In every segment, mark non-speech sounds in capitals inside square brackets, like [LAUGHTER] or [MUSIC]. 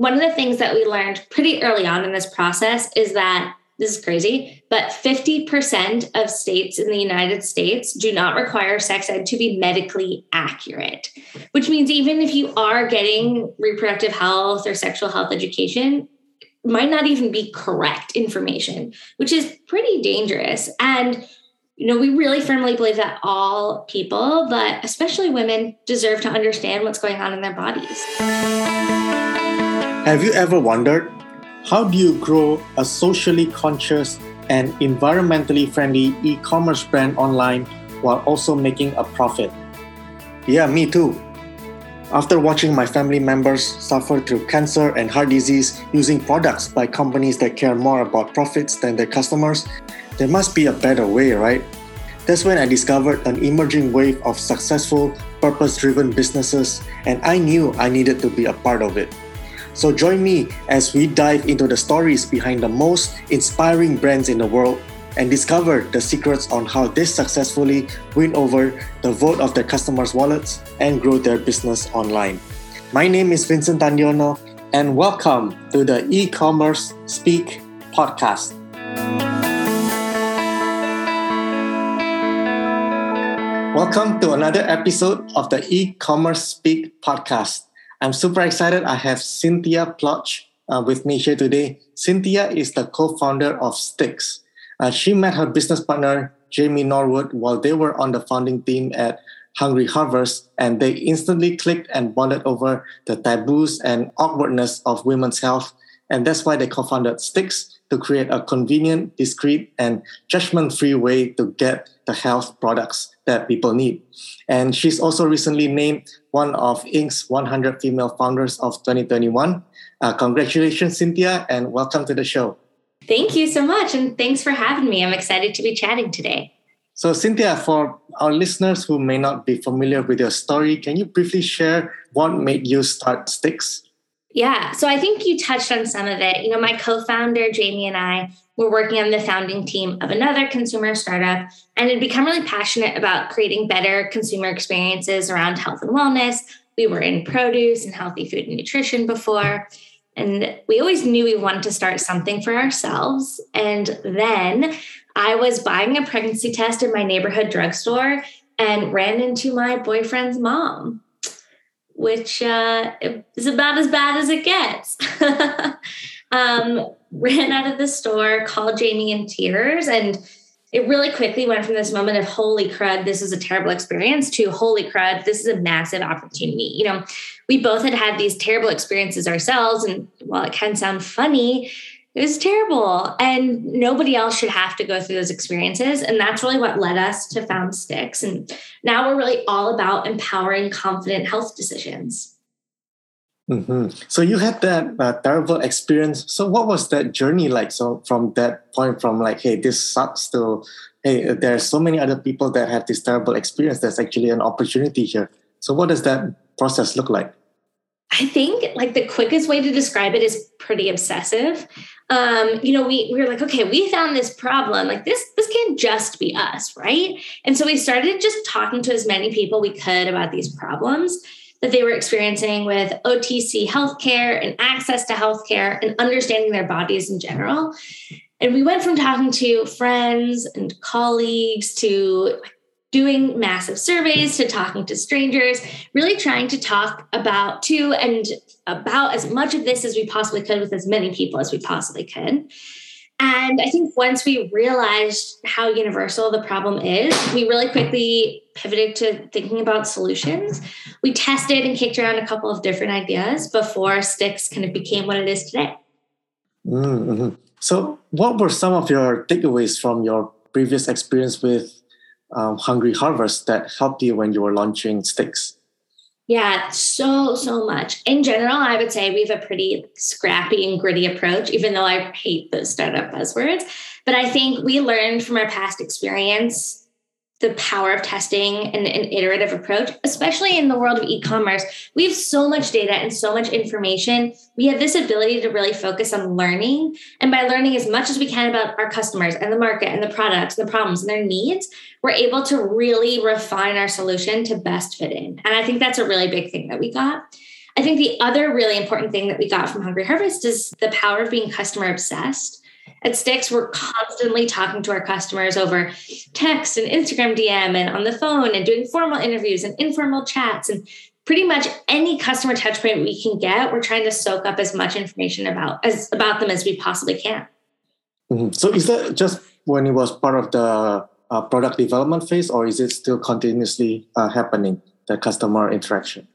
one of the things that we learned pretty early on in this process is that this is crazy, but 50% of states in the United States do not require sex ed to be medically accurate, which means even if you are getting reproductive health or sexual health education, might not even be correct information, which is pretty dangerous. And you know, we really firmly believe that all people, but especially women, deserve to understand what's going on in their bodies. Have you ever wondered how do you grow a socially conscious and environmentally friendly e commerce brand online while also making a profit? Yeah, me too. After watching my family members suffer through cancer and heart disease using products by companies that care more about profits than their customers, there must be a better way, right? That's when I discovered an emerging wave of successful, purpose driven businesses, and I knew I needed to be a part of it. So join me as we dive into the stories behind the most inspiring brands in the world and discover the secrets on how they successfully win over the vote of their customers' wallets and grow their business online. My name is Vincent Tandiono, and welcome to the e commerce Speak podcast. Welcome to another episode of the e commerce Speak podcast. I'm super excited. I have Cynthia Plotch uh, with me here today. Cynthia is the co founder of Stix. Uh, she met her business partner, Jamie Norwood, while they were on the founding team at Hungry Harvest, and they instantly clicked and bonded over the taboos and awkwardness of women's health. And that's why they co founded Stix to create a convenient, discreet, and judgment free way to get the health products that people need. And she's also recently named one of Inc.'s 100 female founders of 2021. Uh, congratulations, Cynthia, and welcome to the show. Thank you so much. And thanks for having me. I'm excited to be chatting today. So, Cynthia, for our listeners who may not be familiar with your story, can you briefly share what made you start Stix? Yeah. So I think you touched on some of it. You know, my co founder, Jamie, and I were working on the founding team of another consumer startup and had become really passionate about creating better consumer experiences around health and wellness. We were in produce and healthy food and nutrition before. And we always knew we wanted to start something for ourselves. And then I was buying a pregnancy test in my neighborhood drugstore and ran into my boyfriend's mom which uh, is about as bad as it gets. [LAUGHS] um, ran out of the store, called Jamie in tears, and it really quickly went from this moment of holy crud, this is a terrible experience to holy crud, this is a massive opportunity. You know, we both had had these terrible experiences ourselves. And while it can sound funny, it was terrible. And nobody else should have to go through those experiences. And that's really what led us to found Stix. And now we're really all about empowering confident health decisions. Mm-hmm. so you had that uh, terrible experience. So what was that journey like? So from that point from like hey this sucks to hey there are so many other people that have this terrible experience. There's actually an opportunity here. So what does that process look like I think like the quickest way to describe it is pretty obsessive. Um, you know, we, we were like, okay, we found this problem. Like this, this can't just be us, right? And so we started just talking to as many people we could about these problems that they were experiencing with OTC healthcare and access to healthcare and understanding their bodies in general. And we went from talking to friends and colleagues to doing massive surveys to talking to strangers, really trying to talk about to and about as much of this as we possibly could with as many people as we possibly could. And I think once we realized how universal the problem is, we really quickly pivoted to thinking about solutions. We tested and kicked around a couple of different ideas before Stix kind of became what it is today. Mm-hmm. So, what were some of your takeaways from your previous experience with um, Hungry Harvest that helped you when you were launching Stix? Yeah, so, so much. In general, I would say we have a pretty scrappy and gritty approach, even though I hate those startup buzzwords. But I think we learned from our past experience the power of testing and an iterative approach, especially in the world of e commerce. We have so much data and so much information. We have this ability to really focus on learning. And by learning as much as we can about our customers and the market and the products and the problems and their needs, we're able to really refine our solution to best fit in. And I think that's a really big thing that we got. I think the other really important thing that we got from Hungry Harvest is the power of being customer obsessed. At Stix, we're constantly talking to our customers over text and Instagram DM and on the phone and doing formal interviews and informal chats and pretty much any customer touchpoint we can get, we're trying to soak up as much information about as about them as we possibly can. Mm-hmm. So is that just when it was part of the uh, product development phase, or is it still continuously uh, happening? The customer interaction.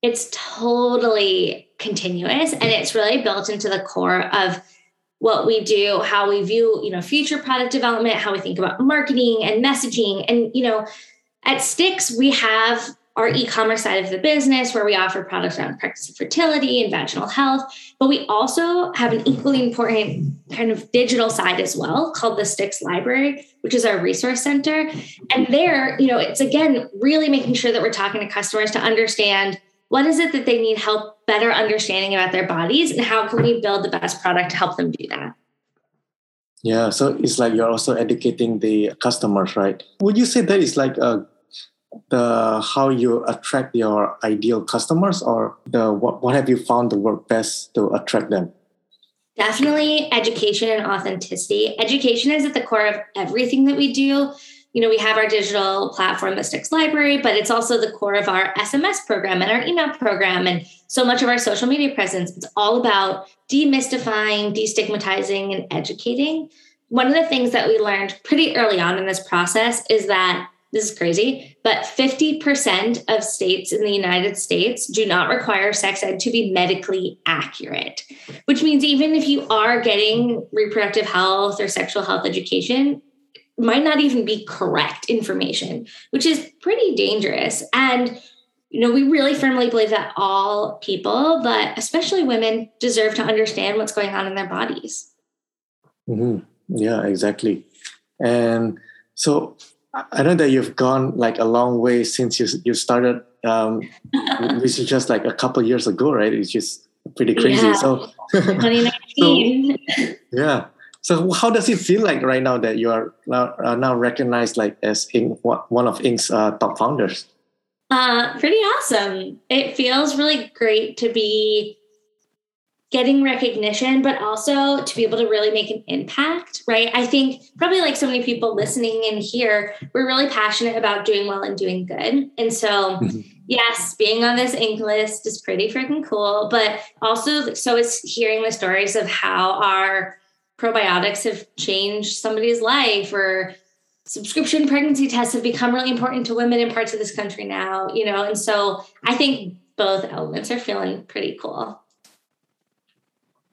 It's totally continuous, and it's really built into the core of what we do, how we view, you know, future product development, how we think about marketing and messaging. And, you know, at Stix, we have our e-commerce side of the business where we offer products around pregnancy fertility and vaginal health but we also have an equally important kind of digital side as well called the Stix library which is our resource center and there you know it's again really making sure that we're talking to customers to understand what is it that they need help better understanding about their bodies and how can we build the best product to help them do that? Yeah so it's like you're also educating the customers right? Would you say that is like a the how you attract your ideal customers or the what, what have you found to work best to attract them? Definitely education and authenticity. Education is at the core of everything that we do you know we have our digital platform the Stix library but it's also the core of our sms program and our email program and so much of our social media presence. It's all about demystifying destigmatizing and educating. One of the things that we learned pretty early on in this process is that this is crazy, but 50% of states in the United States do not require sex ed to be medically accurate, which means even if you are getting reproductive health or sexual health education, might not even be correct information, which is pretty dangerous. And you know, we really firmly believe that all people, but especially women, deserve to understand what's going on in their bodies. Mm-hmm. Yeah, exactly. And so I know that you've gone like a long way since you you started. Um, [LAUGHS] this is just like a couple years ago, right? It's just pretty crazy. Yeah. So, [LAUGHS] 2019. so, yeah. So how does it feel like right now that you are now, recognized like as Inc, one of Inc's uh, top founders? Uh, pretty awesome. It feels really great to be getting recognition, but also to be able to really make an impact, right? I think probably like so many people listening in here, we're really passionate about doing well and doing good. And so, mm-hmm. yes, being on this Inc list is pretty freaking cool, but also so is hearing the stories of how our probiotics have changed somebody's life or subscription pregnancy tests have become really important to women in parts of this country now, you know? And so I think both elements are feeling pretty cool.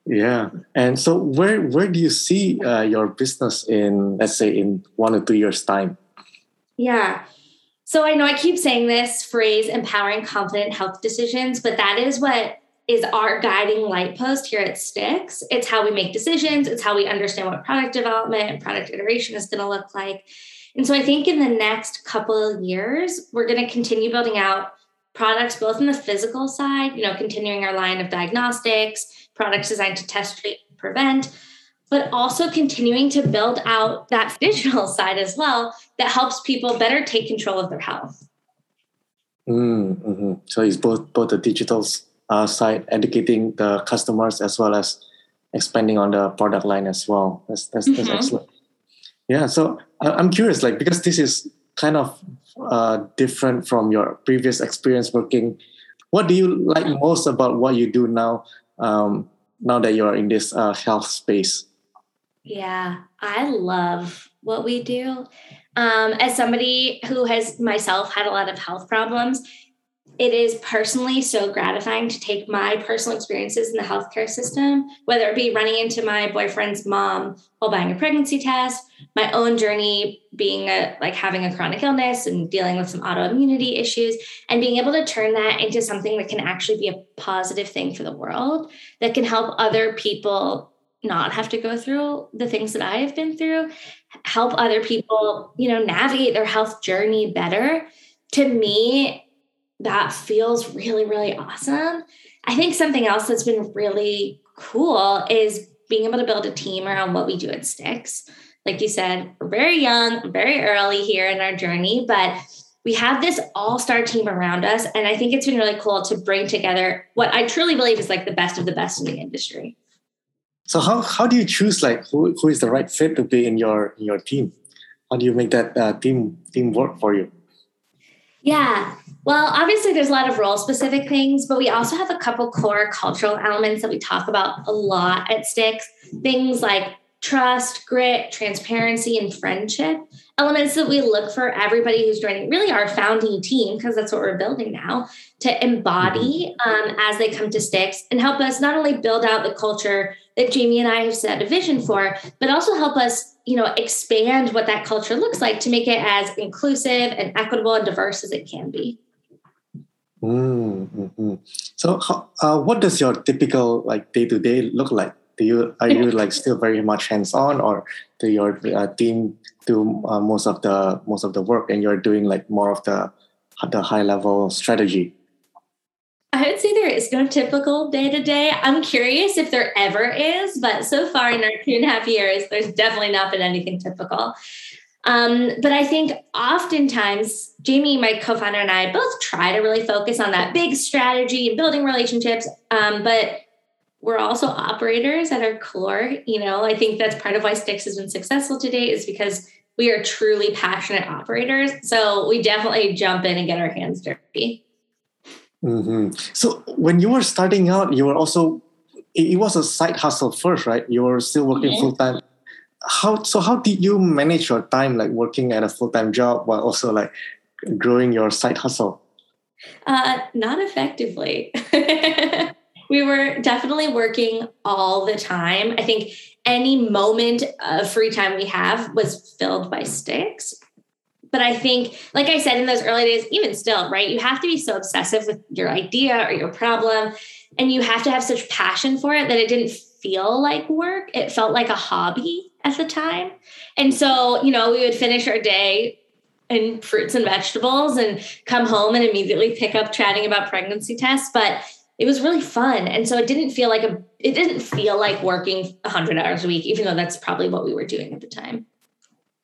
Yeah, and so where where do you see uh, your business in, let's say, in one or two years' time? Yeah. So I know I keep saying this phrase, empowering confident health decisions, but that is what is our guiding light post here at Stix. It's how we make decisions. It's how we understand what product development and product iteration is going to look like. And so I think in the next couple of years, we're going to continue building out products both on the physical side, you know, continuing our line of diagnostics, products designed to test, treat, prevent, but also continuing to build out that [LAUGHS] digital side as well that helps people better take control of their health. Mm-hmm. So it's both both the digital uh, side, educating the customers as well as expanding on the product line as well. That's that's, mm-hmm. that's excellent. Yeah. So I'm curious, like because this is kind of uh, different from your previous experience working. What do you like most about what you do now? Um, now that you're in this uh, health space? Yeah, I love what we do. Um, as somebody who has myself had a lot of health problems, it is personally so gratifying to take my personal experiences in the healthcare system, whether it be running into my boyfriend's mom while buying a pregnancy test, my own journey being a like having a chronic illness and dealing with some autoimmunity issues, and being able to turn that into something that can actually be a positive thing for the world that can help other people not have to go through the things that I have been through, help other people, you know, navigate their health journey better. To me, that feels really, really awesome. I think something else that's been really cool is being able to build a team around what we do at Stix. Like you said, we're very young, very early here in our journey, but we have this all-star team around us and i think it's been really cool to bring together what i truly believe is like the best of the best in the industry so how, how do you choose like who, who is the right fit to be in your in your team how do you make that uh, team team work for you yeah. Well obviously there's a lot of role specific things but we also have a couple core cultural elements that we talk about a lot at Stix things like trust grit transparency and friendship elements that we look for everybody who's joining really our founding team because that's what we're building now to embody mm-hmm. um, as they come to Stix and help us not only build out the culture that jamie and i have set a vision for but also help us you know expand what that culture looks like to make it as inclusive and equitable and diverse as it can be mm-hmm. so uh, what does your typical like day to day look like do you are you [LAUGHS] like still very much hands on or do your uh, team do uh, most of the most of the work and you're doing like more of the the high level strategy I would say there is no typical day to day. I'm curious if there ever is, but so far in our two and a half years, there's definitely not been anything typical. Um, but I think oftentimes, Jamie, my co founder, and I both try to really focus on that big strategy and building relationships. Um, but we're also operators at our core. You know, I think that's part of why Stix has been successful today is because we are truly passionate operators. So we definitely jump in and get our hands dirty. Mm-hmm. So when you were starting out, you were also it, was a side hustle first, right? You were still working mm-hmm. full time. How so? How did you manage your time, like working at a full time job while also like growing your side hustle? Uh, not effectively. [LAUGHS] we were definitely working all the time. I think any moment of free time we have was filled by Stix. But I think, like I said in those early days, even still, right, you have to be so obsessive with your idea or your problem. And you have to have such passion for it that it didn't feel like work. It felt like a hobby at the time. And so, you know, we would finish our day in fruits and vegetables and come home and immediately pick up chatting about pregnancy tests. But it was really fun. And so it didn't feel like a it didn't feel like working 100 hours a week even though that's probably what we were doing at the time.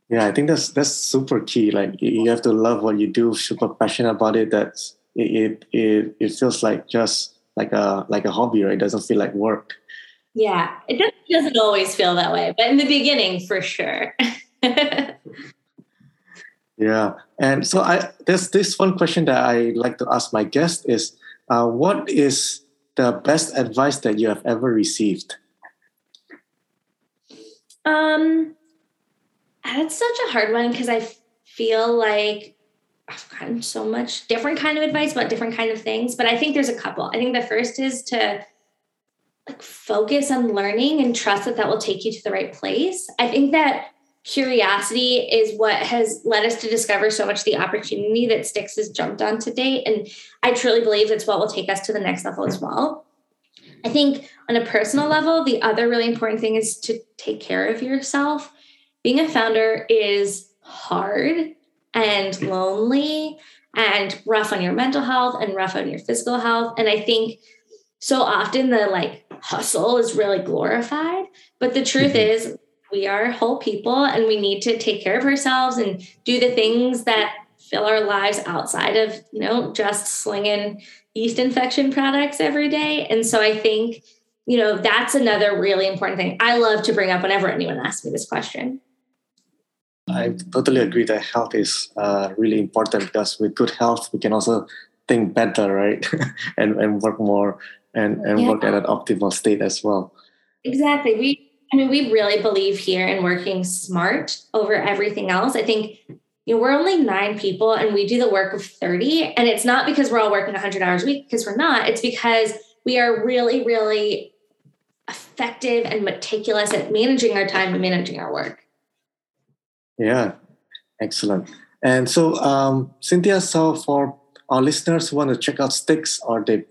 Yeah i think that's that's super key. Like you have to love what you do super passionate about it. That it it it feels like just like a like a hobby right? It doesn't feel like work. Yeah it doesn't, doesn't always feel that way but in the beginning for sure. [LAUGHS] Yeah and so i there's this one question that i like to ask my guest is uh, what is the best advice that you have ever received? Um, that's such a hard one because I feel like I've gotten so much different kind of advice about different kind of things. But I think there's a couple. I think the first is to like focus on learning and trust that that will take you to the right place. I think that curiosity is what has led us to discover so much the opportunity that Stix has jumped on to date. And I truly believe it's what will take us to the next level as well. I think on a personal level, the other really important thing is to take care of yourself. Being a founder is hard and lonely and rough on your mental health and rough on your physical health. And I think so often the like hustle is really glorified. But the truth mm-hmm. is, we are whole people and we need to take care of ourselves and do the things that fill our lives outside of you know just slinging yeast infection products every day. And so i think you know that's another really important thing. I love to bring up whenever anyone asks me this question. I totally agree that health is uh, really important because with good health we can also think better right? [LAUGHS] And, and work more and, and yeah. work at an optimal state as well. Exactly. We I mean, we really believe here in working smart over everything else. I think you know, we're only nine people and we do the work of 30. And it's not because we're all working 100 hours a week, because we're not. It's because we are really, really effective and meticulous at managing our time and managing our work. Yeah, excellent. And so, um, Cynthia, so for our listeners who want to check out Stix or they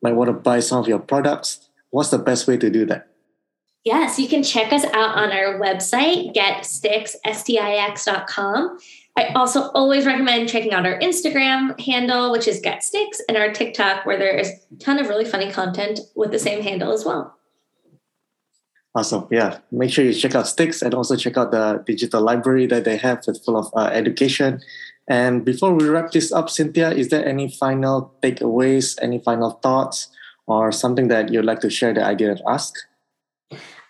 might want to buy some of your products, what's the best way to do that? Yes, you can check us out on our website, getstix.com. I also always recommend checking out our Instagram handle, which is GetStix, and our TikTok, where there is a ton of really funny content with the same handle as well. Awesome. Yeah. Make sure you check out Stix and also check out the digital library that they have that's full of uh, education And before we wrap this up, Cynthia, is there any final takeaways, any final thoughts, or something that you'd like to share that I didn't ask?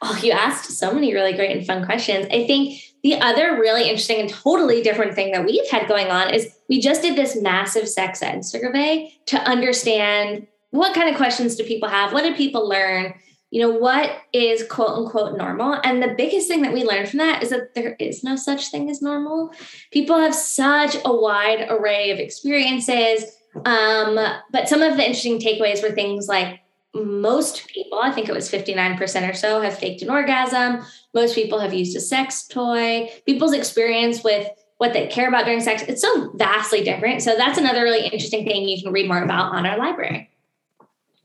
Oh, you asked so many really great and fun questions. I think the other really interesting and totally different thing that we've had going on is we just did this massive sex ed survey to understand what kind of questions do people have? What did people learn? You know, what is quote unquote normal? And the biggest thing that we learned from that is that there is no such thing as normal. People have such a wide array of experiences. Um, but some of the interesting takeaways were things like most people, I think it was 59% or so, have faked an orgasm. Most people have used a sex toy. People's experience with what they care about during sex, it's so vastly different. So that's another really interesting thing you can read more about on our library.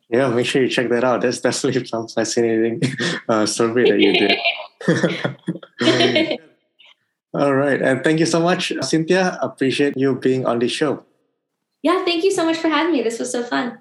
Yeah, make sure you check that out. That's [LAUGHS] definitely some fascinating uh, survey that you did. [LAUGHS] All right. And thank you so much, Cynthia. Appreciate you being on the show. Yeah, thank you so much for having me. This was so fun.